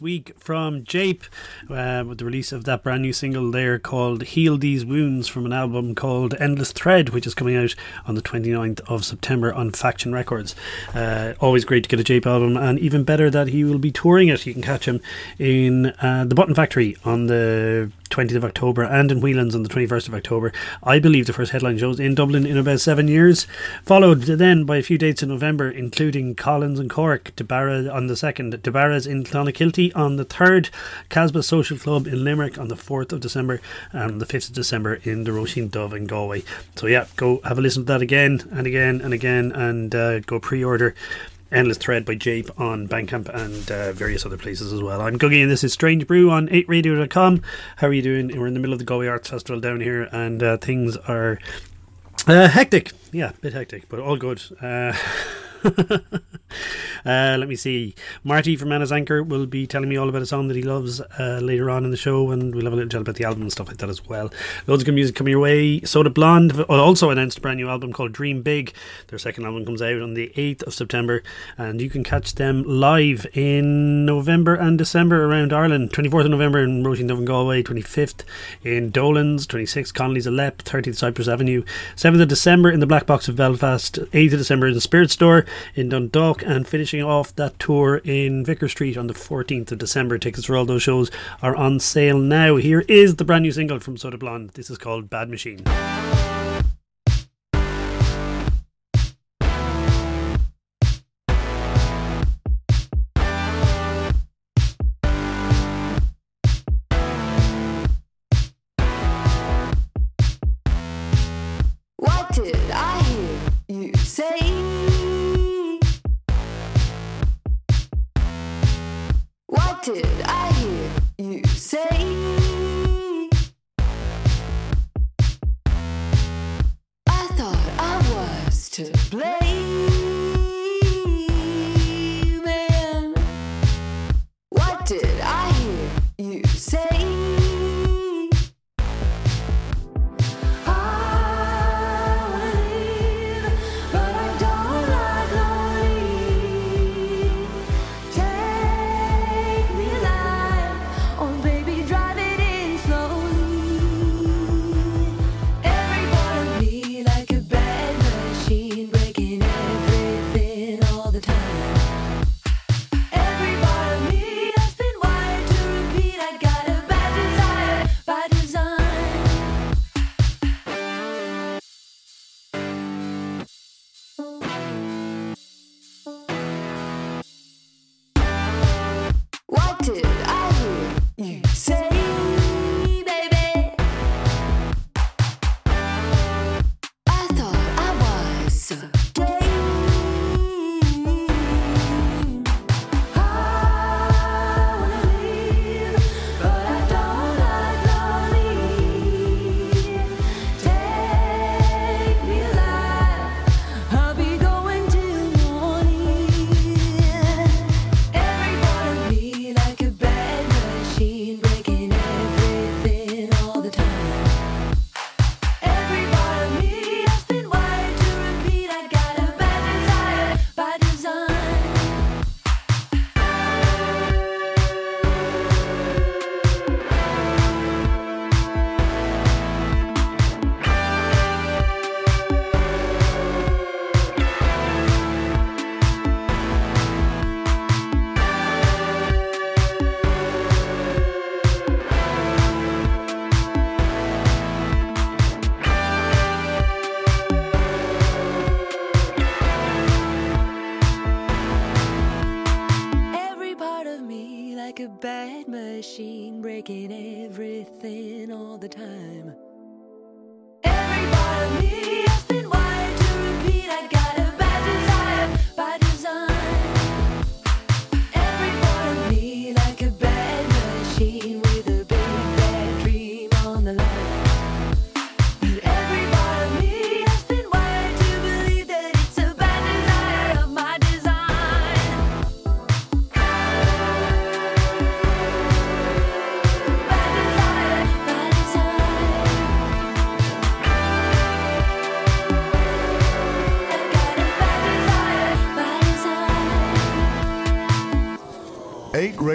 Week from Jape uh, with the release of that brand new single there called Heal These Wounds from an album called Endless Thread, which is coming out on the 29th of September on Faction Records. Uh, always great to get a Jape album, and even better that he will be touring it. You can catch him in uh, the Button Factory on the 20th of October and in Whelan's on the 21st of October. I believe the first headline shows in Dublin in about seven years, followed then by a few dates in November, including Coughlan's and Cork, De Barra on the 2nd, De Barra's in Clonakilty on the 3rd, Kasbah Social Club in Limerick on the 4th of December, and the 5th of December in the Roisin Dubh in Galway. So, yeah, go have a listen to that again and again and again and uh, go pre order Endless Thread by Jape on Bandcamp and uh, various other places as well. I'm gugai and this is Strange Brew on 8radio.com. How are you doing? We're in the middle of the Galway Arts Festival down here and uh, things are uh, hectic. Yeah, a bit hectic, but all good. Uh, let me see. Marty from Anna's Anchor will be telling me all about a song that he loves uh, later on in the show, and we'll have a little chat about the album and stuff like that as well. Loads of good music coming your way. Soda Blonde also announced a brand new album called Dream Big. Their second album comes out on the 8th of September, and you can catch them live in November and December around Ireland. 24th of November in Roisin Dublin Galway, 25th in Dolan's, 26th Connolly's Alep, 30th Cypress Avenue, 7th of December in the Black Box of Belfast, 8th of December in the Spirit Store in Dundalk, and finishing off that tour in Vicar Street on the 14th of December. Tickets for all those shows are on sale now. Here is the brand new single from Soda Blonde. This is called Bad Machine.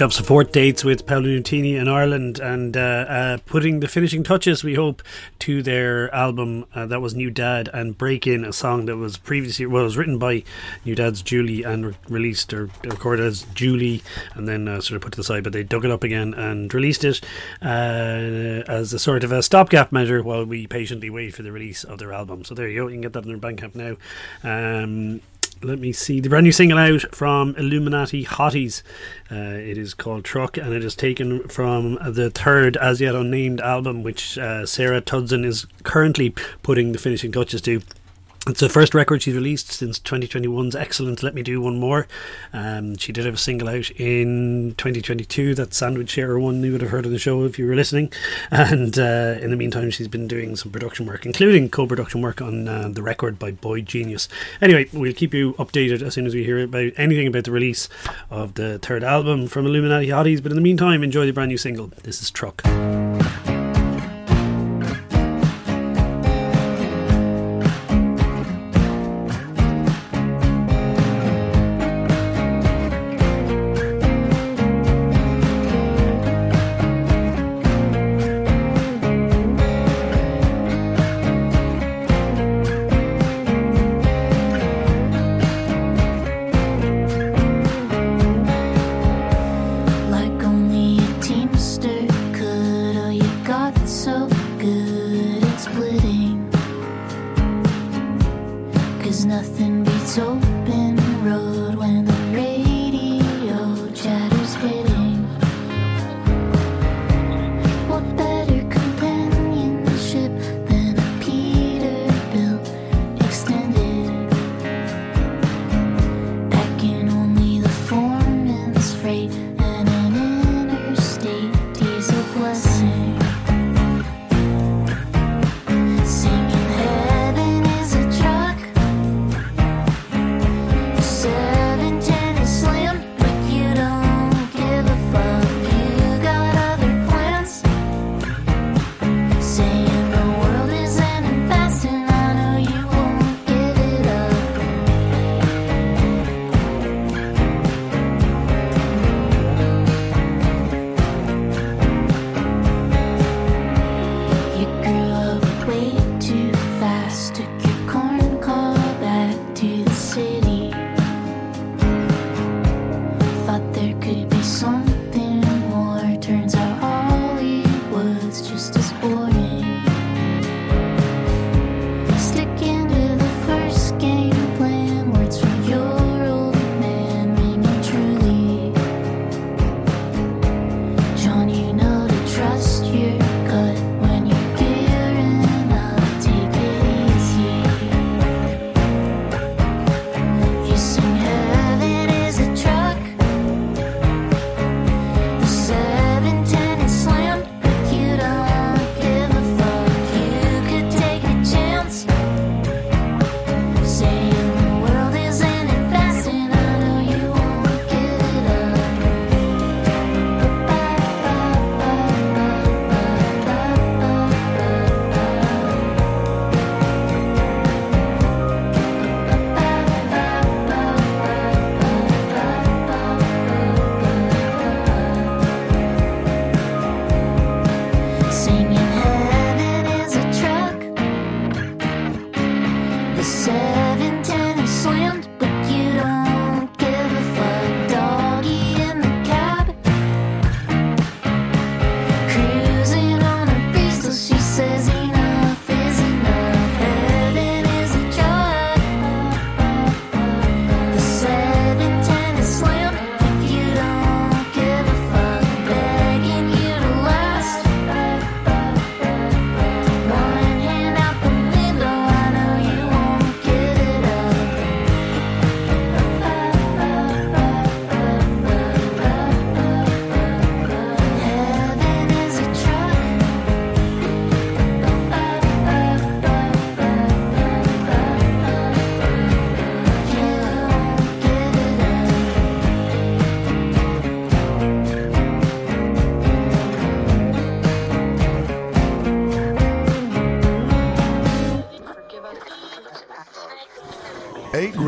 Up support dates with Paolo Nutini in Ireland and uh, uh, putting the finishing touches, we hope, to their album uh, that was NewDad and Break In, a song that was previously, well, was written by NewDad's Julie and re- released or recorded as Julie and then uh, sort of put to the side, but they dug it up again and released it uh, as a sort of a stopgap measure while we patiently wait for the release of their album. So there you go, you can get that in their Bandcamp now. Um, let me see the brand new single out from Illuminati Hotties. Uh, it is called Truck, and it is taken from the third as yet unnamed album, which uh, Sarah Tudzin is currently putting the finishing touches to. It's the first record she's released since 2021's Excellent Let Me Do One More. Um, she did have a single out in 2022 that Sandwich Share one you would have heard on the show if you were listening. And uh, in the meantime, she's been doing some production work, including co production work on uh, the record by boygenius. Anyway, we'll keep you updated as soon as we hear about anything about the release of the third album from Illuminati Hotties. But in the meantime, enjoy the brand new single. This is Truck.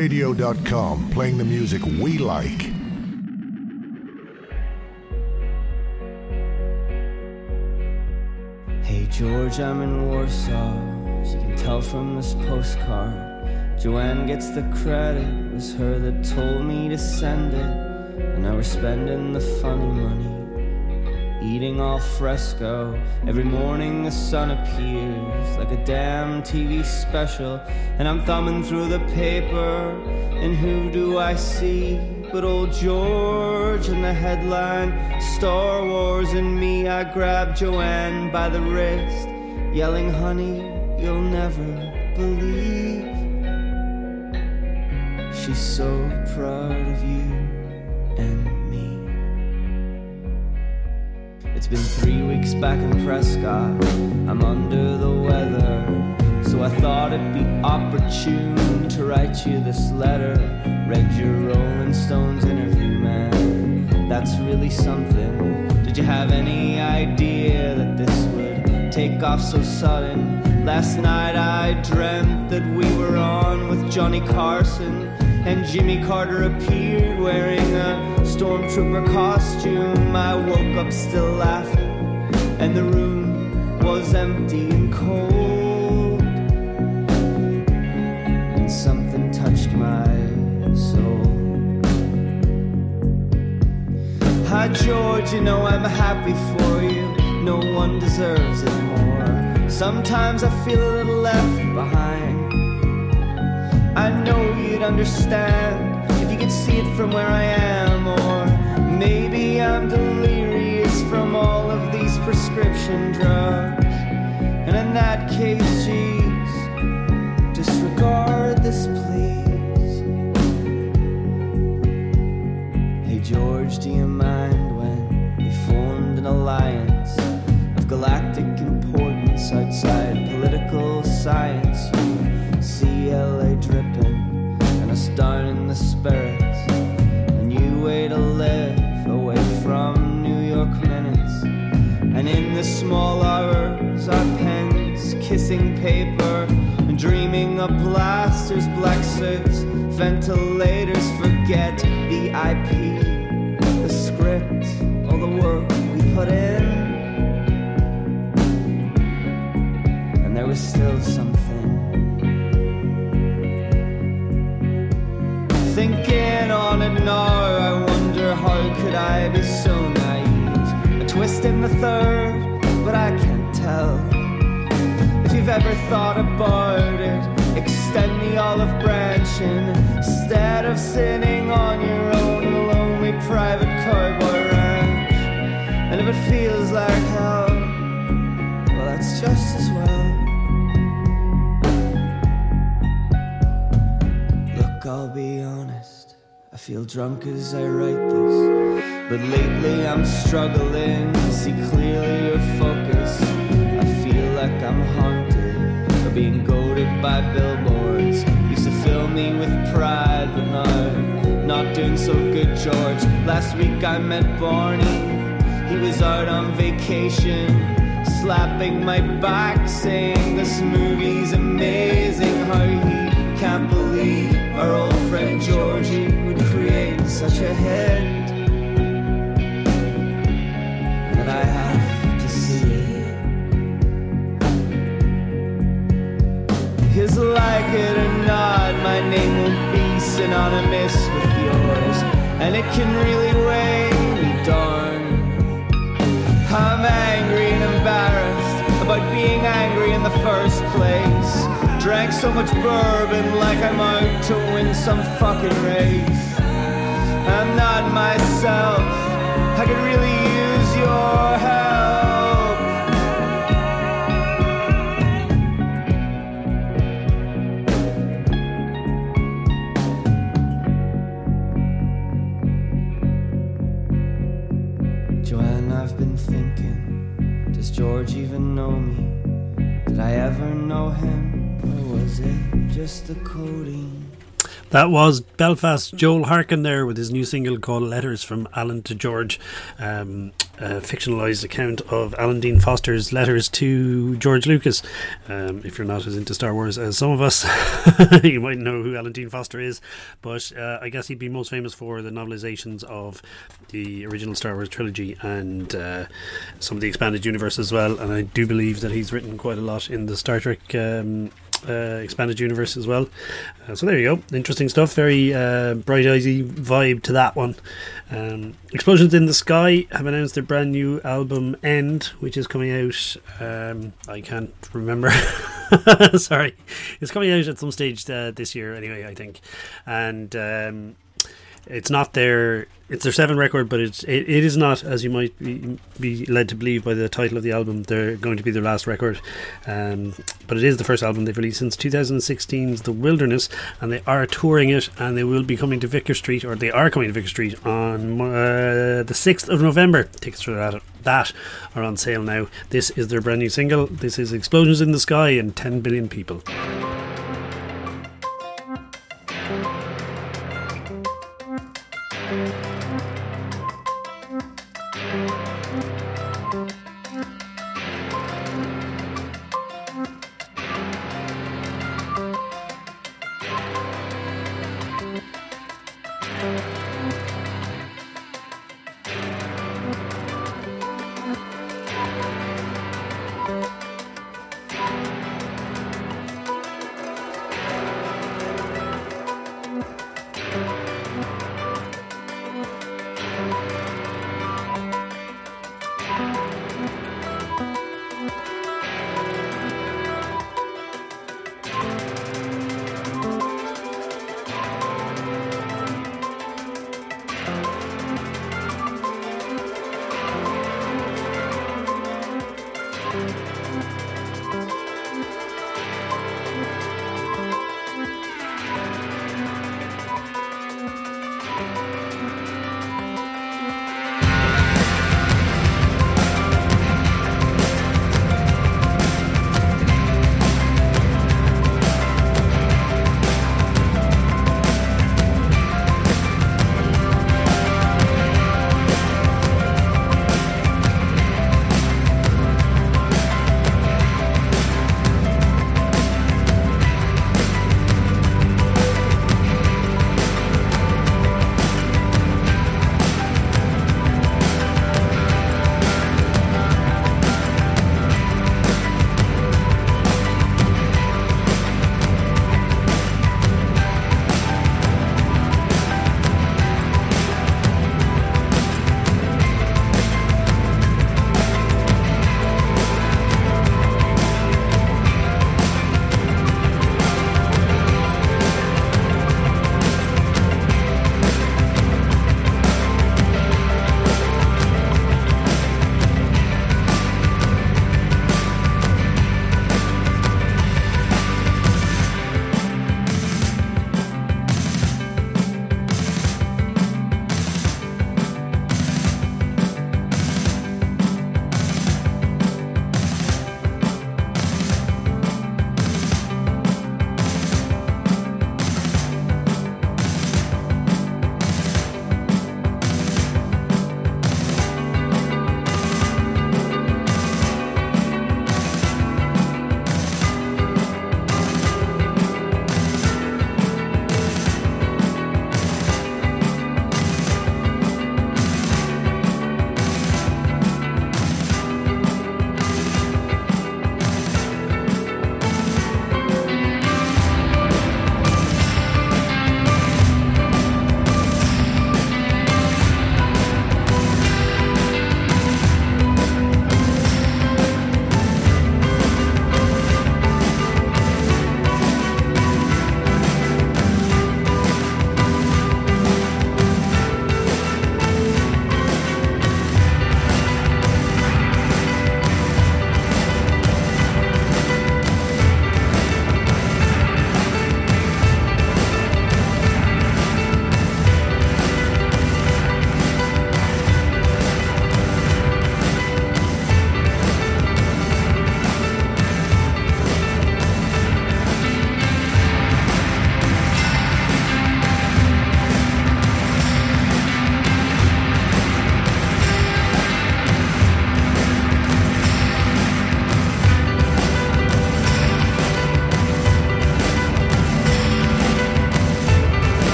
8radio.com, playing the music we like. Hey George, I'm in Warsaw. As you can tell from this postcard, Joanne gets the credit. It was her that told me to send it. And now we're spending the funny money eating all fresco. Every morning the sun appears like a damn TV special, and I'm thumbing through the paper, and who do I see but old George in the headline Star Wars and me? I grab Joanne by the wrist, yelling, Honey, you'll never believe. She's so proud of you and it's been three weeks back in Prescott. I'm under the weather. So I thought it'd be opportune to write you this letter. Read your Rolling Stones interview, man. That's really something. Did you have any idea that this would take off so sudden? Last night I dreamt that we were on with Johnny Carson and Jimmy Carter appeared wearing a stormtrooper costume. I woke up still laughing, and the room was empty and cold. And something touched my soul. Hi, George, you know I'm happy for you. No one deserves it more. Sometimes I feel a little left behind. I know you'd understand if you could see it from where I am, maybe I'm delirious from all of these prescription drugs. And in that case, geez, disregard this, please. Hey, George, do you mind when we formed an alliance of galactic importance outside political science? Paper and dreaming of blasters, black suits, ventilators. Forget the IP, the script, all the work we put in. And there was still something thinking on it now. I wonder how could I be so naive? A twist in the third, ever thought about it, extend the olive branch instead of sitting on your own lonely private cowboy ranch. And if it feels like hell, well, that's just as well. Look, I'll be honest I feel drunk as I write this, but lately I'm struggling to see clearly your focus. Being goaded by billboards. Used to fill me with pride, but now not doing so good, George. Last week I met Barney, he was out on vacation, slapping my back, saying this movie's amazing. How he can't believe our old friend Georgie would create such a hit or not, my name will be synonymous with yours, and it can really weigh me down. I'm angry and embarrassed about being angry in the first place. Drank so much bourbon like I'm out to win some fucking race. I'm not myself. I could really use your help. Just the? That was Belfast Joel Harkin there with his new single called Letters from Alan to George, um, a fictionalised account of Alan Dean Foster's letters to George Lucas. Um, if you're not as into Star Wars as some of us, you might know who Alan Dean Foster is, but uh, I guess he'd be most famous for the novelizations of the original Star Wars trilogy and uh, some of the expanded universe as well. And I do believe that he's written quite a lot in the Star Trek. Um, uh, expanded universe as well. Uh, so there you go, interesting stuff. Very uh, bright eyesy vibe to that one. Um, Explosions in the Sky have announced their brand new album End, which is coming out. Um, I can't remember. Sorry, it's coming out at some stage uh, this year anyway. I think, and. Um, it's not their it's their seventh record, but it's it, it is not as you might be, be led to believe by the title of the album. They're going to be their last record, um, but it is the first album they've released since 2016's The Wilderness, and they are touring it, and they will be coming to Vicar Street, or they are coming to Vicar Street on uh, the sixth of November. Tickets for that that are on sale now. This is their brand new single. This is Explosions in the Sky and 10 billion people.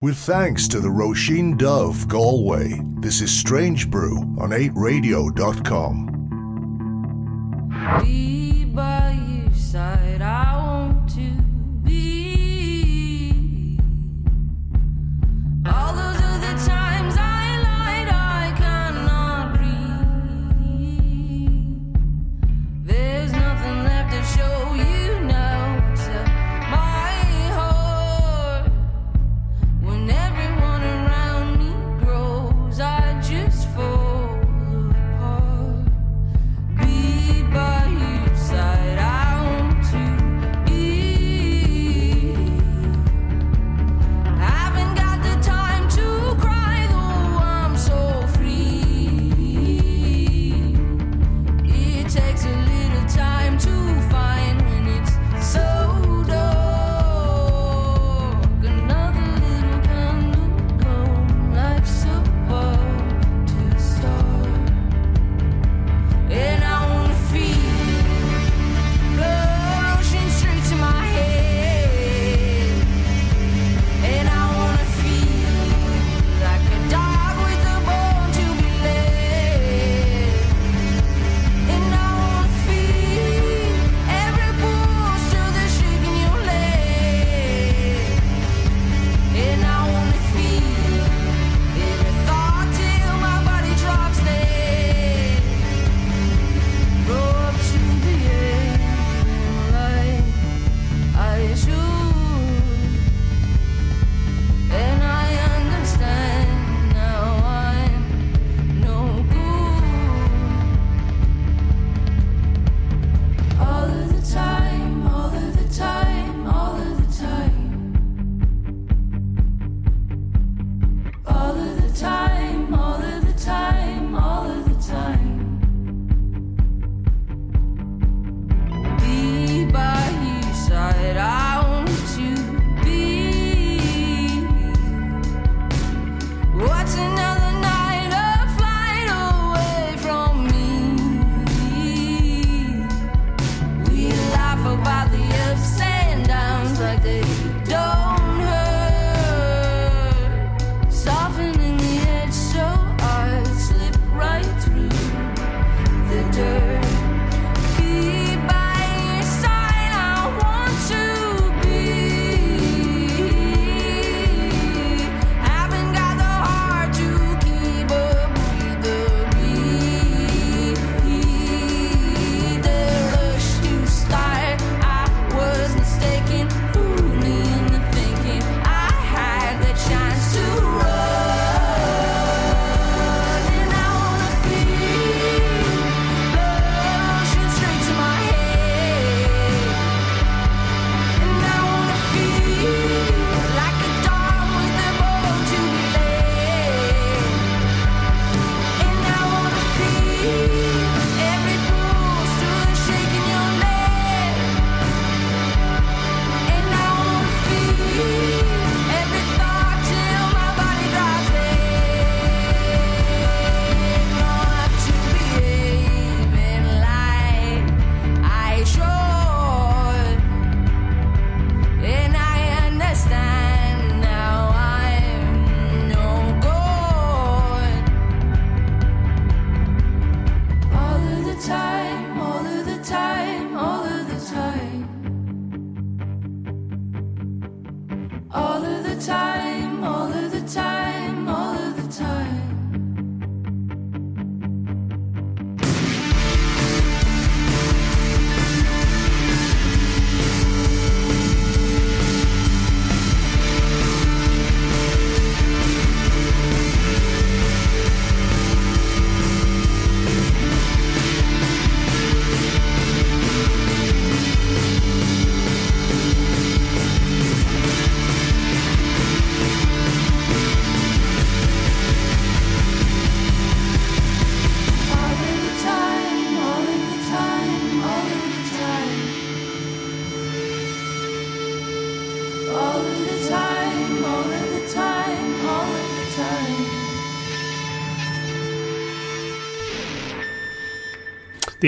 With thanks to the Roisin Dubh, Galway, this is Strange Brew on 8radio.com. Be by your side, I-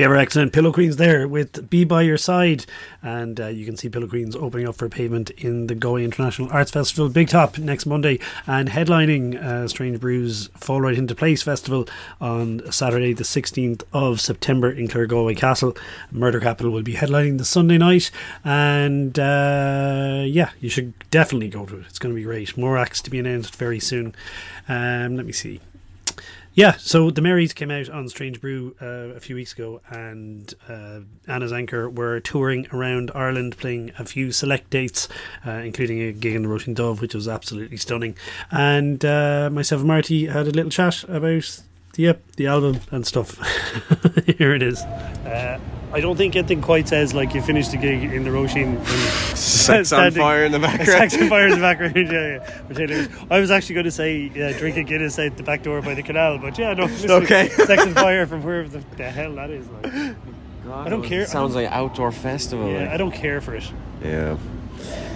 Ever excellent Pillow Queens there with Be By Your Side. And uh, you can see Pillow Queens opening up for pavement in the Galway International Arts Festival Big Top next Monday and headlining uh, Strange Brews Fall Right Into Place Festival on Saturday, the 16th of September in Claregalway Castle. Murder Capital will be headlining the Sunday night. And uh, yeah, you should definitely go to it. It's going to be great. More acts to be announced very soon. Um, let me see. Yeah, so the Marys came out on Strange Brew uh, a few weeks ago, and uh, Anna's Anchor were touring around Ireland, playing a few select dates, uh, including a gig in the Roisin Dubh, which was absolutely stunning. And uh, myself and Marty had a little chat about yep, the album and stuff. Here it is. Uh, I don't think anything quite says like you finished the gig in the Roisin. and Sex on fire in the background. Sex on fire in the background, yeah, yeah. I was actually going to say uh, drink a Guinness out the back door by the canal, but yeah, no. listen, Okay. Sex on fire from wherever the, the hell that is. Like. God, I don't care. Sounds like outdoor festival. Yeah, like. I don't care for it. Yeah.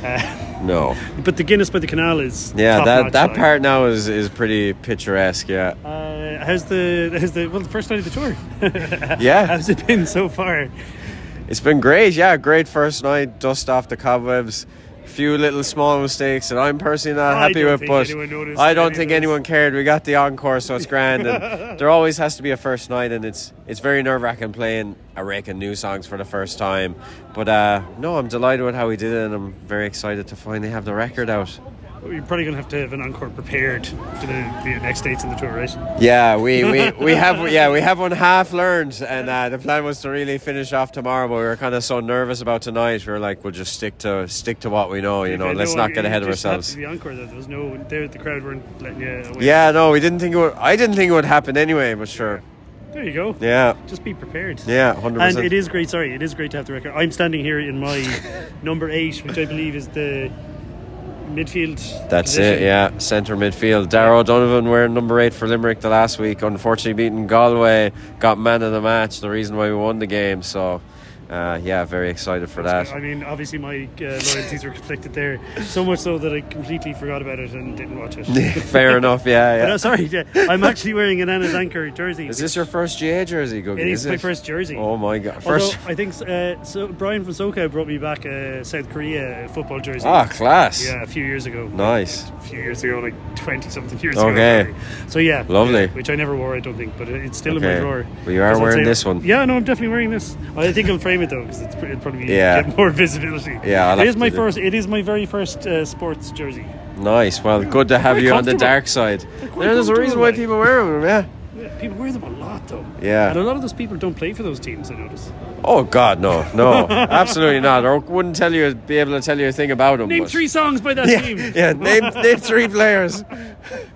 Uh, No. but the Guinness by the canal is Yeah, that that like. part now is is pretty picturesque. Yeah. Uh, how's the how's the well the first night of the tour? Yeah. how's it been so far? It's been great, yeah. Great first night, dust off the cobwebs. Few little small mistakes that I'm personally not I happy with, but I don't think anyone cared. We got the encore, so it's grand. And there always has to be a first night, and it's it's very nerve wracking playing a rake of new songs for the first time. But uh, no, I'm delighted with how we did it, and I'm very excited to finally have the record out. You're probably gonna have to have an encore prepared for the, the next dates in the tour, right? Yeah, we, we, we have yeah we have one half learned, and uh, the plan was to really finish off tomorrow. But we were kind of so nervous about tonight. We were like, we'll just stick to stick to what we know. You know, let's no, not get ahead of ourselves. The encore, though, there was no, there, the crowd weren't letting you away. Yeah, no, we didn't think it would. I didn't think it would happen anyway. But sure, there you go. yeah, Just be prepared. yeah, hundred And percent. And it is great. Sorry, it is great to have the record. I'm standing here in my number eight, which I believe is the midfield. That's position. it. Yeah, centre midfield. Darragh O'Donovan wearing number eight for Limerick the last week. Unfortunately, beating Galway, got man of the match. The reason why we won the game. So, uh, yeah, very excited for that. I mean, obviously my uh, loyalties were conflicted there, so much so that I completely forgot about it and didn't watch it. Fair enough. Yeah, But, yeah. uh, sorry, yeah, I'm actually wearing an Anna's Anchor jersey. Is this your first GA jersey, gugai? It is my first jersey. Oh my god! Although First. I think uh, so. Brian from Soka brought me back a South Korea football jersey. Ah, class. Yeah, a few years ago. Nice. A few years ago, like twenty something years Okay. ago. Okay. So yeah, Lovely. which I never wore, I don't think, but it's still in my drawer. Well, you are wearing say- this one. Yeah, no, I'm definitely wearing this. I think I'll frame it though, because it's it'll probably Yeah. get more visibility. Yeah, I'll it have is to my do- first. It is my very first uh, sports jersey. Nice. Well, good to have you on the dark side. there's a reason why people wear them. Yeah. Yeah, People wear them a lot though. Yeah. and a lot of those people don't play for those teams. I notice. Oh God, no, no, absolutely not. Or wouldn't tell you, be able to tell you a thing about them. Name but- three songs by that Yeah, team. yeah. Name name three players.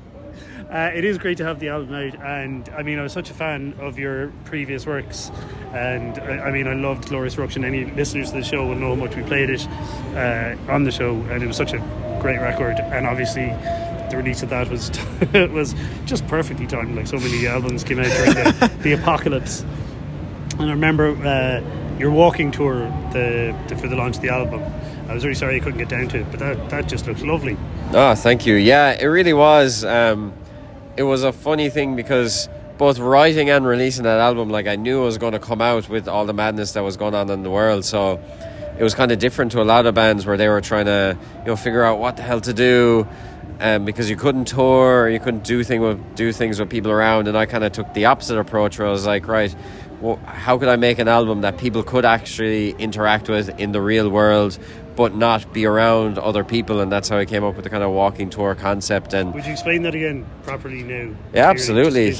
Uh, it is great to have the album out, and I mean, I was such a fan of your previous works, and I, I mean, I loved Glorious Ruction. Any listeners to the show will know how much we played it uh, on the show, and it was such a great record. And obviously, the release of that was was just perfectly timed. Like so many albums came out during the, the apocalypse. And I remember uh, your walking tour the, the for the launch of the album. I was really sorry I couldn't get down to it, but that, that just looks lovely. Oh, thank you. Yeah, it really was. Um, it was a funny thing because both writing and releasing that album, like I knew it was going to come out with all the madness that was going on in the world. So it was kind of different to a lot of bands where they were trying to, you know, figure out what the hell to do. Um, because you couldn't tour, you couldn't do thing with do things with people around, and I kind of took the opposite approach, where I was like, right, well, how could I make an album that people could actually interact with in the real world, but not be around other people? And that's how I came up with the kind of walking tour concept. And Would you explain that again properly now? yeah, absolutely.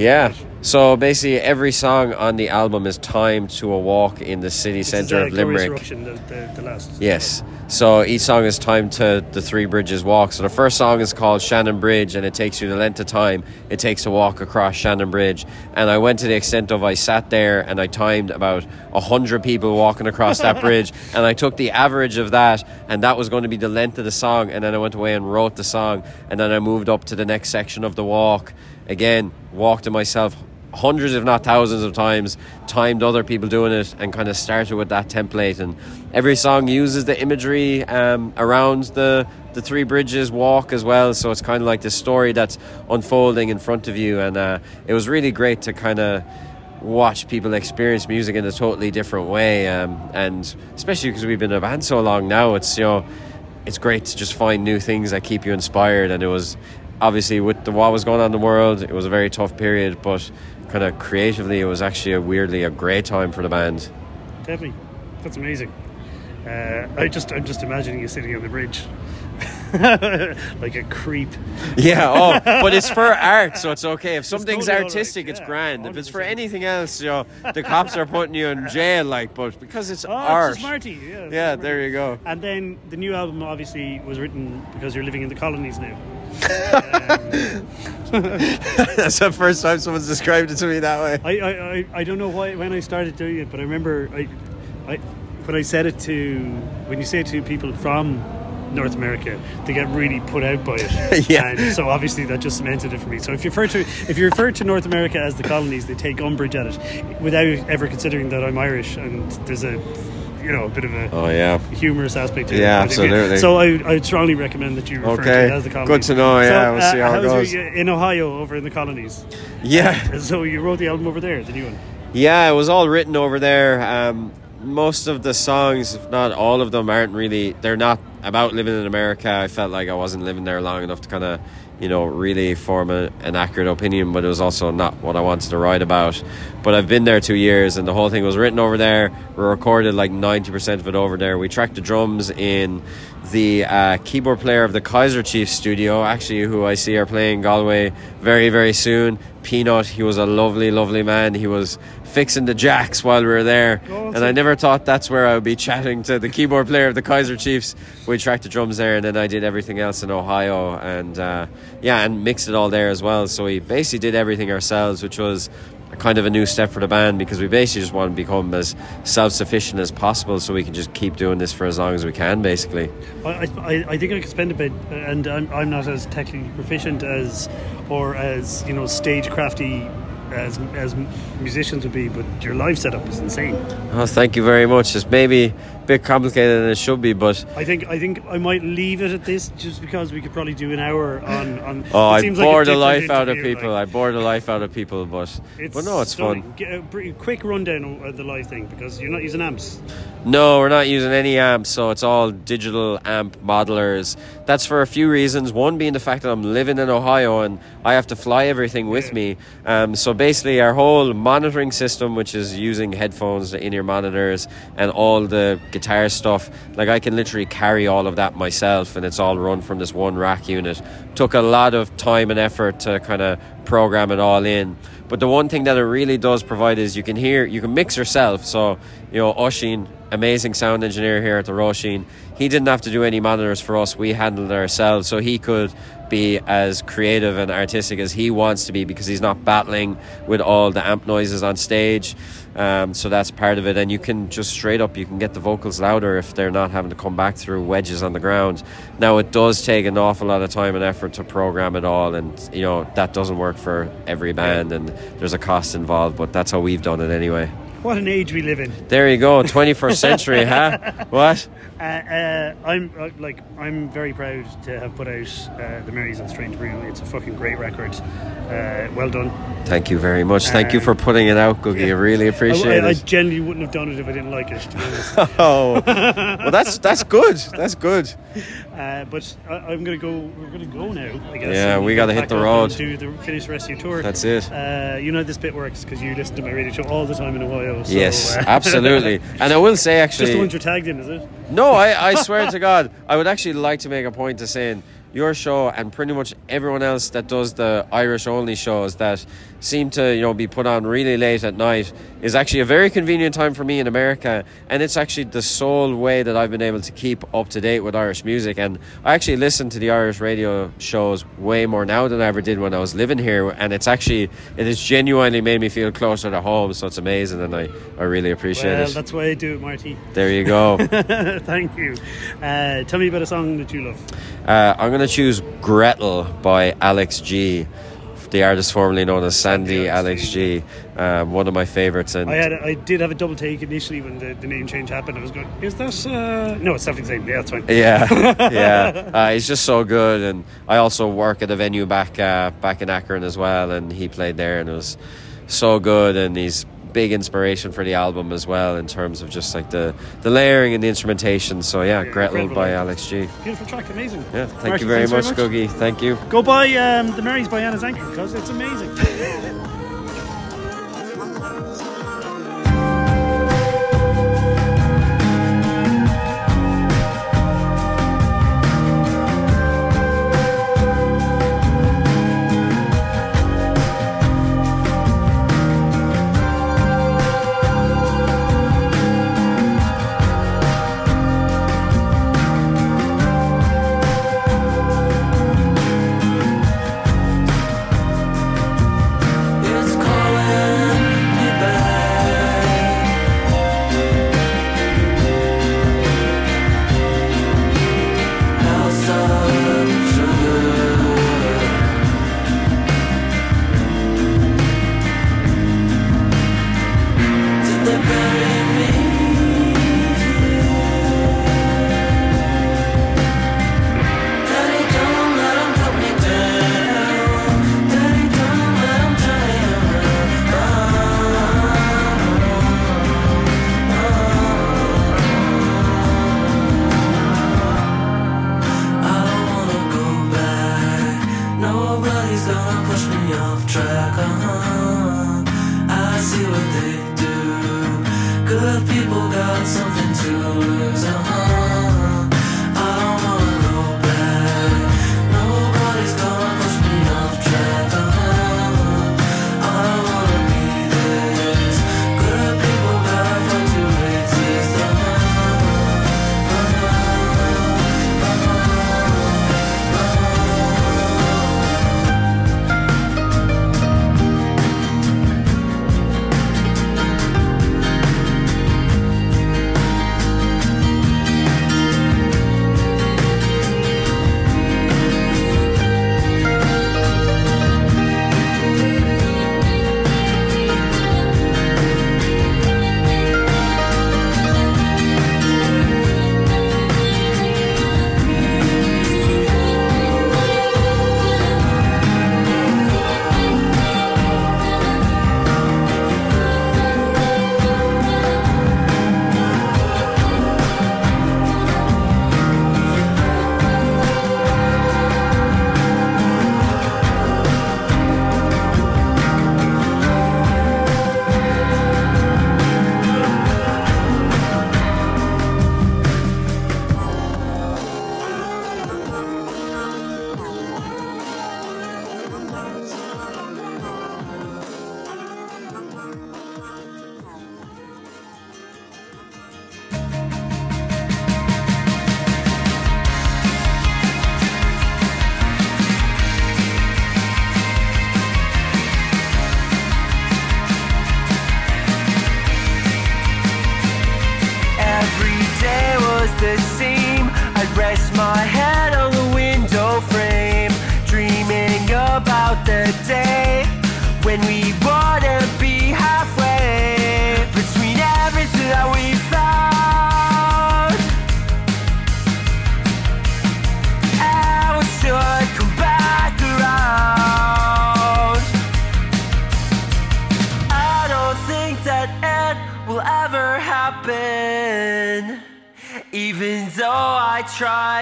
Yeah. So basically, every song on the album is timed to a walk in the city centre uh, of Limerick. The, the, the last. Yes. So each song is timed to the Three Bridges walk. So the first song is called Shannon Bridge, and it takes you the length of time it takes to walk across Shannon Bridge. And I went to the extent of I sat there and I timed about a hundred people walking across that bridge, and I took the average of that, and that was going to be the length of the song. And then I went away and wrote the song, and then I moved up to the next section of the walk. Again, walked to myself hundreds if not thousands of times timed other people doing it and kind of started with that template and every song uses the imagery um, around the the three bridges walk as well so it's kind of like this story that's unfolding in front of you and uh, it was really great to kind of watch people experience music in a totally different way. Um, and especially because we've been a band so long now, it's you know, it's great to just find new things that keep you inspired. And it was obviously with the, what was going on in the world, it was a very tough period, but kind of creatively, it was actually a weirdly a great time for the band. Definitely, that's amazing. Uh, I just I'm just imagining you sitting on the bridge. like a creep. Yeah, oh, but it's for art, so it's okay. If something's totally all right, artistic, it's yeah, grand. If it's for anything else, you know, the cops are putting you in jail, like, but because it's Oh, art. it's Marty. Yeah, it's Yeah, there Marty. you go. And then the new album obviously was written because you're living in the colonies now. Um, That's the first time someone's described it to me that way. I, I, I, I don't know why when I started doing it, but I remember I, I when I said it to when you say it to people from North America, they get really put out by it. Yeah. And so obviously that just cemented it for me. So if you refer to if you refer to North America as the colonies, they take umbrage at it without ever considering that I'm Irish and there's a you know a bit of a Oh, yeah. humorous aspect to it. Yeah, But absolutely. So I, I strongly recommend that you refer Okay, to it as the colonies. good to know, yeah, So, we'll see how it goes. your- in Ohio over in the colonies. Yeah. So you wrote the album over there, the new one. Yeah, it was all written over there. Um, most of the songs, if not all of them, aren't really. They're not about living in America. I felt like I wasn't living there long enough to kind of, you know, really form a, an accurate opinion. But it was also not what I wanted to write about. But I've been there two years, and the whole thing was written over there. We recorded like ninety percent of it over there. We tracked the drums in the uh, keyboard player of the Kaiser Chiefs studio, actually, who I see are playing Galway very, very soon. Peanut, he was a lovely, lovely man. He was fixing the jacks while we were there, Oh, and I never thought that's where I would be chatting to the keyboard player of the Kaiser Chiefs. We tracked the drums there, and then I did everything else in Ohio, and uh, yeah, and mixed it all there as well. So we basically did everything ourselves, which was a kind of a new step for the band because we basically just want to become as self-sufficient as possible, so we can just keep doing this for as long as we can, basically. I, I, I think I could spend a bit, and I'm, I'm not as technically proficient as, or as you know, stagecrafty as as musicians would be. But your live setup is insane. Oh, thank you very much. It's maybe bit complicated than it should be, but I think I think I might leave it at this just because we could probably do an hour on. on oh, it I seems like bore the life out of people. like, I bore the life out of people, but but no, it's stunning. fun. Get a quick rundown of the live thing because you're not using amps. No, we're not using any amps, so it's all digital amp modelers. That's for a few reasons. One being the fact that I'm living in Ohio and I have to fly everything with Yeah. me. Um, so basically, our whole monitoring system, which is using headphones, the in-ear monitors, and all the guitar stuff, like I can literally carry all of that myself, and it's all run from this one rack unit. Took a lot of time and effort to kind of program it all in. But the one thing that it really does provide is you can hear, you can mix yourself. So, you know, Oisin, amazing sound engineer here at the Roisin, he didn't have to do any monitors for us. We handled ourselves. So he could be as creative and artistic as he wants to be because he's not battling with all the amp noises on stage. Um, so that's part of it. And you can just straight up, you can get the vocals louder if they're not having to come back through wedges on the ground. Now, it does take an awful lot of time and effort to program it all. And, you know, that doesn't work for every band and there's a cost involved, but that's how we've done it anyway. What an age we live in. There you go, 21st century, huh? What? Uh, uh, I'm uh, like I'm very proud to have put out uh, the Marys and Strange Brew. It's a fucking great record. Uh, well done. Thank you very much. Thank you Um, for putting it out, gugai. I really appreciate I, I, I genuinely wouldn't have done it if I didn't like it. To be. Oh, well, that's that's good. That's good. Uh, but I, I'm gonna go. We're gonna go now. I guess. Yeah, we gotta hit the road. Do the finish the rest of your tour. That's it. Uh, you know this bit works because you listen to my radio show all the time in Ohio. So, yes, uh, absolutely. And I will say, actually, Just the ones you're tagged in, is it? no, I, I swear to God, I would actually like to make a point to saying your show and pretty much everyone else that does the Irish only shows that seem to you know be put on really late at night is actually a very convenient time for me in America and it's actually the sole way that I've been able to keep up to date with Irish music and I actually listen to the Irish radio shows way more now than I ever did when I was living here and it's actually it has genuinely made me feel closer to home so it's amazing and I, I really appreciate Well, it that's why I do it, Marty. there you go Thank you. Uh, tell me about a song that you love. Uh, I'm going to choose Gretel by Alex G, the artist formerly known as Sandy Alex G. Um, one of my favorites. And I had, I did have a double take initially when the, the name change happened. I was going, "Is that? Uh... No, it's the same. Yeah, it's fine." yeah, yeah, uh, he's just so good. And I also work at a venue back uh, back in Akron as well, and he played there, and it was so good, and he's big inspiration for the album as well in terms of just like the the layering and the instrumentation. So yeah, Gretel by Alex G. Beautiful track, amazing. Yeah, thank you very thanks much, gugai. Thank you. Go buy um, the Marys by Anna's Anchor because it's amazing.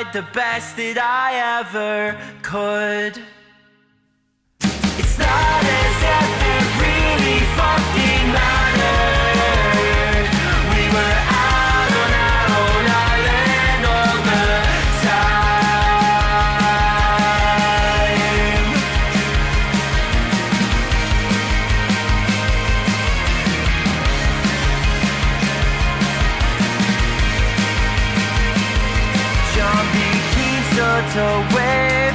tried the best that I ever could. It's not as if it really fucking To wave.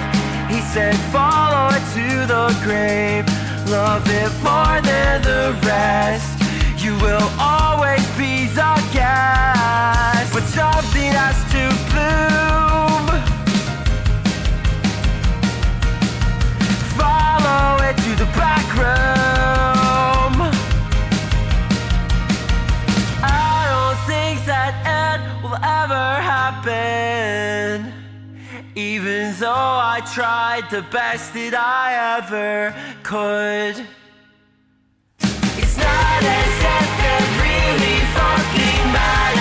He said, Follow it to the grave. Love it more than the rest. You will always be the guest. But something has to bloom. Follow it to the back room. I don't think that it will ever happen though I tried the best that I ever could. It's not as if it really fucking matters.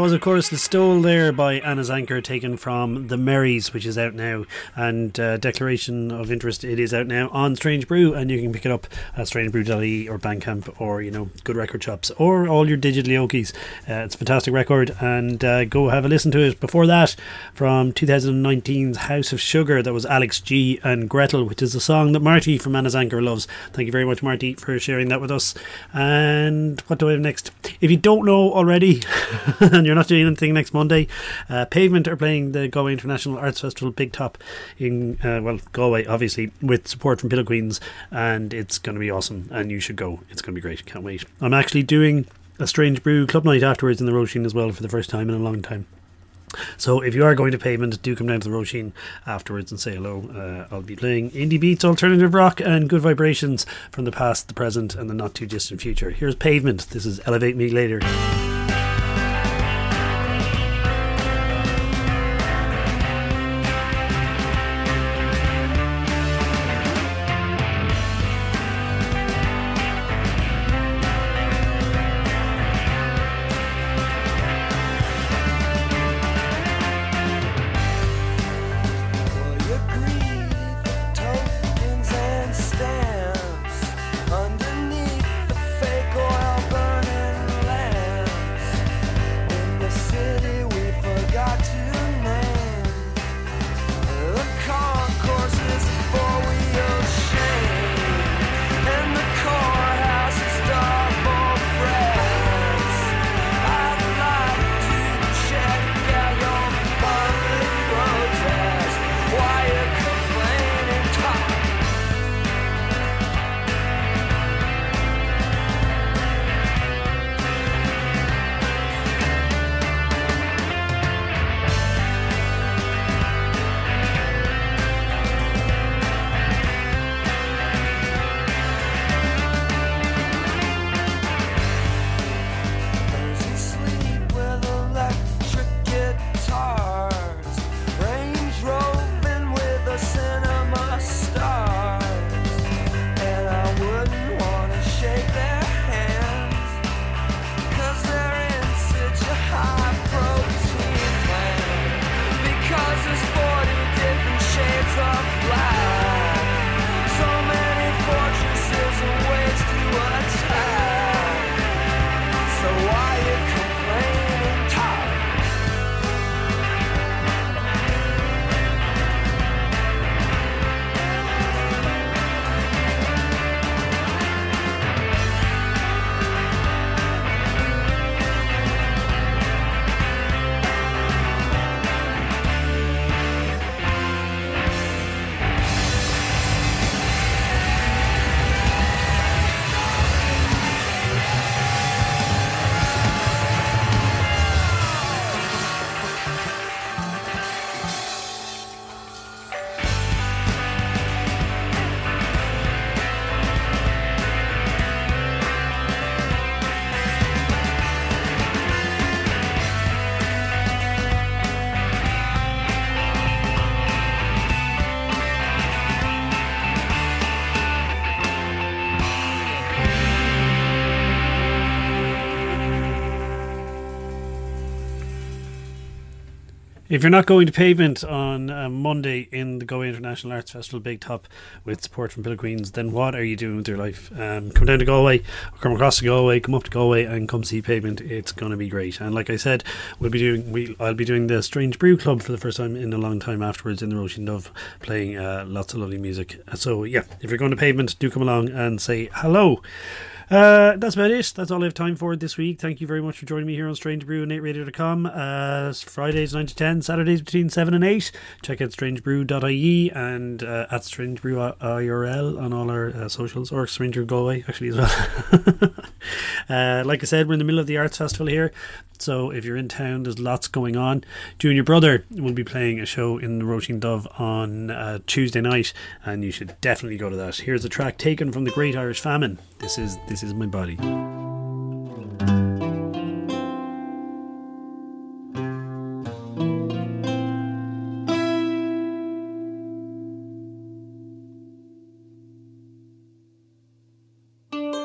That was, of course, The Stole there by Anna's Anchor, taken from The Marys, which is out now. And uh, Declaration of Interest, it is out now on Strange Brew, and you can pick it up at strangebrew.ie or Bandcamp or, you know, good record shops or all your digital yokies. Uh, it's a fantastic record, and uh, go have a listen to it. Before that, from 2019's House of Sugar, that was Alex G and Gretel, which is a song that Marty from Anna's Anchor loves. Thank you very much, Marty, for sharing that with us. And what do I have next? If you don't know already, and you're not doing anything next Monday, uh, Pavement are playing the Galway International Arts Festival Big Top in, uh, well, Galway, obviously, with support from Pillow Queens, and it's going to be awesome, and you should go. It's going to be great. Can't wait. I'm actually doing a Strange Brew club night afterwards in the Roisin as well for the first time in a long time. So if you are going to pavement, do come down to the Roisin afterwards and say hello. Uh, I'll be playing indie beats, alternative rock, and good vibrations from the past, the present, and the not too distant future. Here's pavement. This is Elevate Me Later. If you're not going to pavement on uh, Monday in the Galway International Arts Festival Big Top with support from Queens, then what are you doing with your life? Um, come down to Galway, come across to Galway, come up to Galway, and come see pavement. It's going to be great. And like I said, we'll be doing we I'll be doing the Strange Brew Club for the first time in a long time afterwards in the Roisin Dubh, playing uh, lots of lovely music. So yeah, if you're going to pavement, do come along and say hello. Uh, that's about it. That's all I have time for this week. Thank you very much for joining me here on Strange Brew and 8radio.com. Uh, Fridays 9 to 10, Saturdays between 7 and 8. Check out strangebrew.ie and uh, at Strange Brew IRL on all our uh, socials, or Strange Brew Galway actually as well. uh, like I said, we're in the middle of the Arts Festival here. So if you're in town, there's lots going on. Junior Brother will be playing a show in the Roisin Dubh on uh, Tuesday night, and you should definitely go to that. Here's a track taken from the Great Irish Famine. This is this is my body.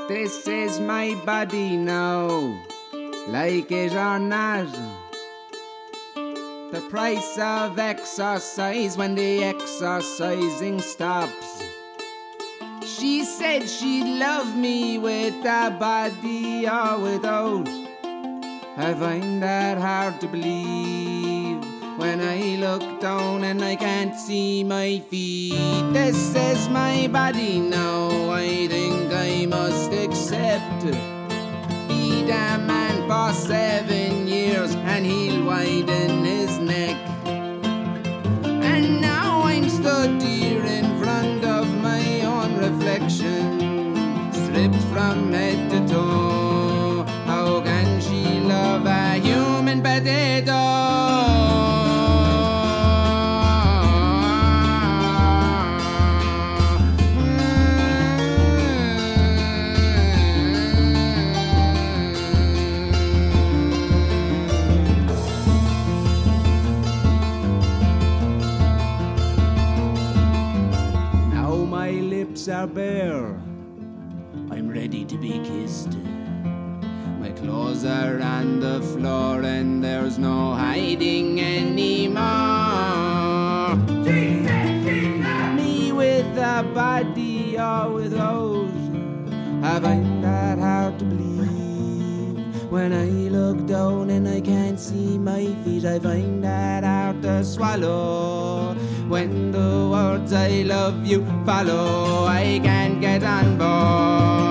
This is my body now, like it or not. The price of exercise when the exercising stops. She said she'd love me with a body or without. I find that hard to believe when I look down and I can't see my feet. This is my body now, I think I must accept. Feed a man for seven years and he'll widen his neck. And now I'm stood are bare. I'm ready to be kissed. My clothes are on the floor and there's no hiding anymore. Me with a body or with without. I find that hard to believe. When I look down and I can't see my feet, I find that hard to swallow. When the words I love you follow, I can't get on board.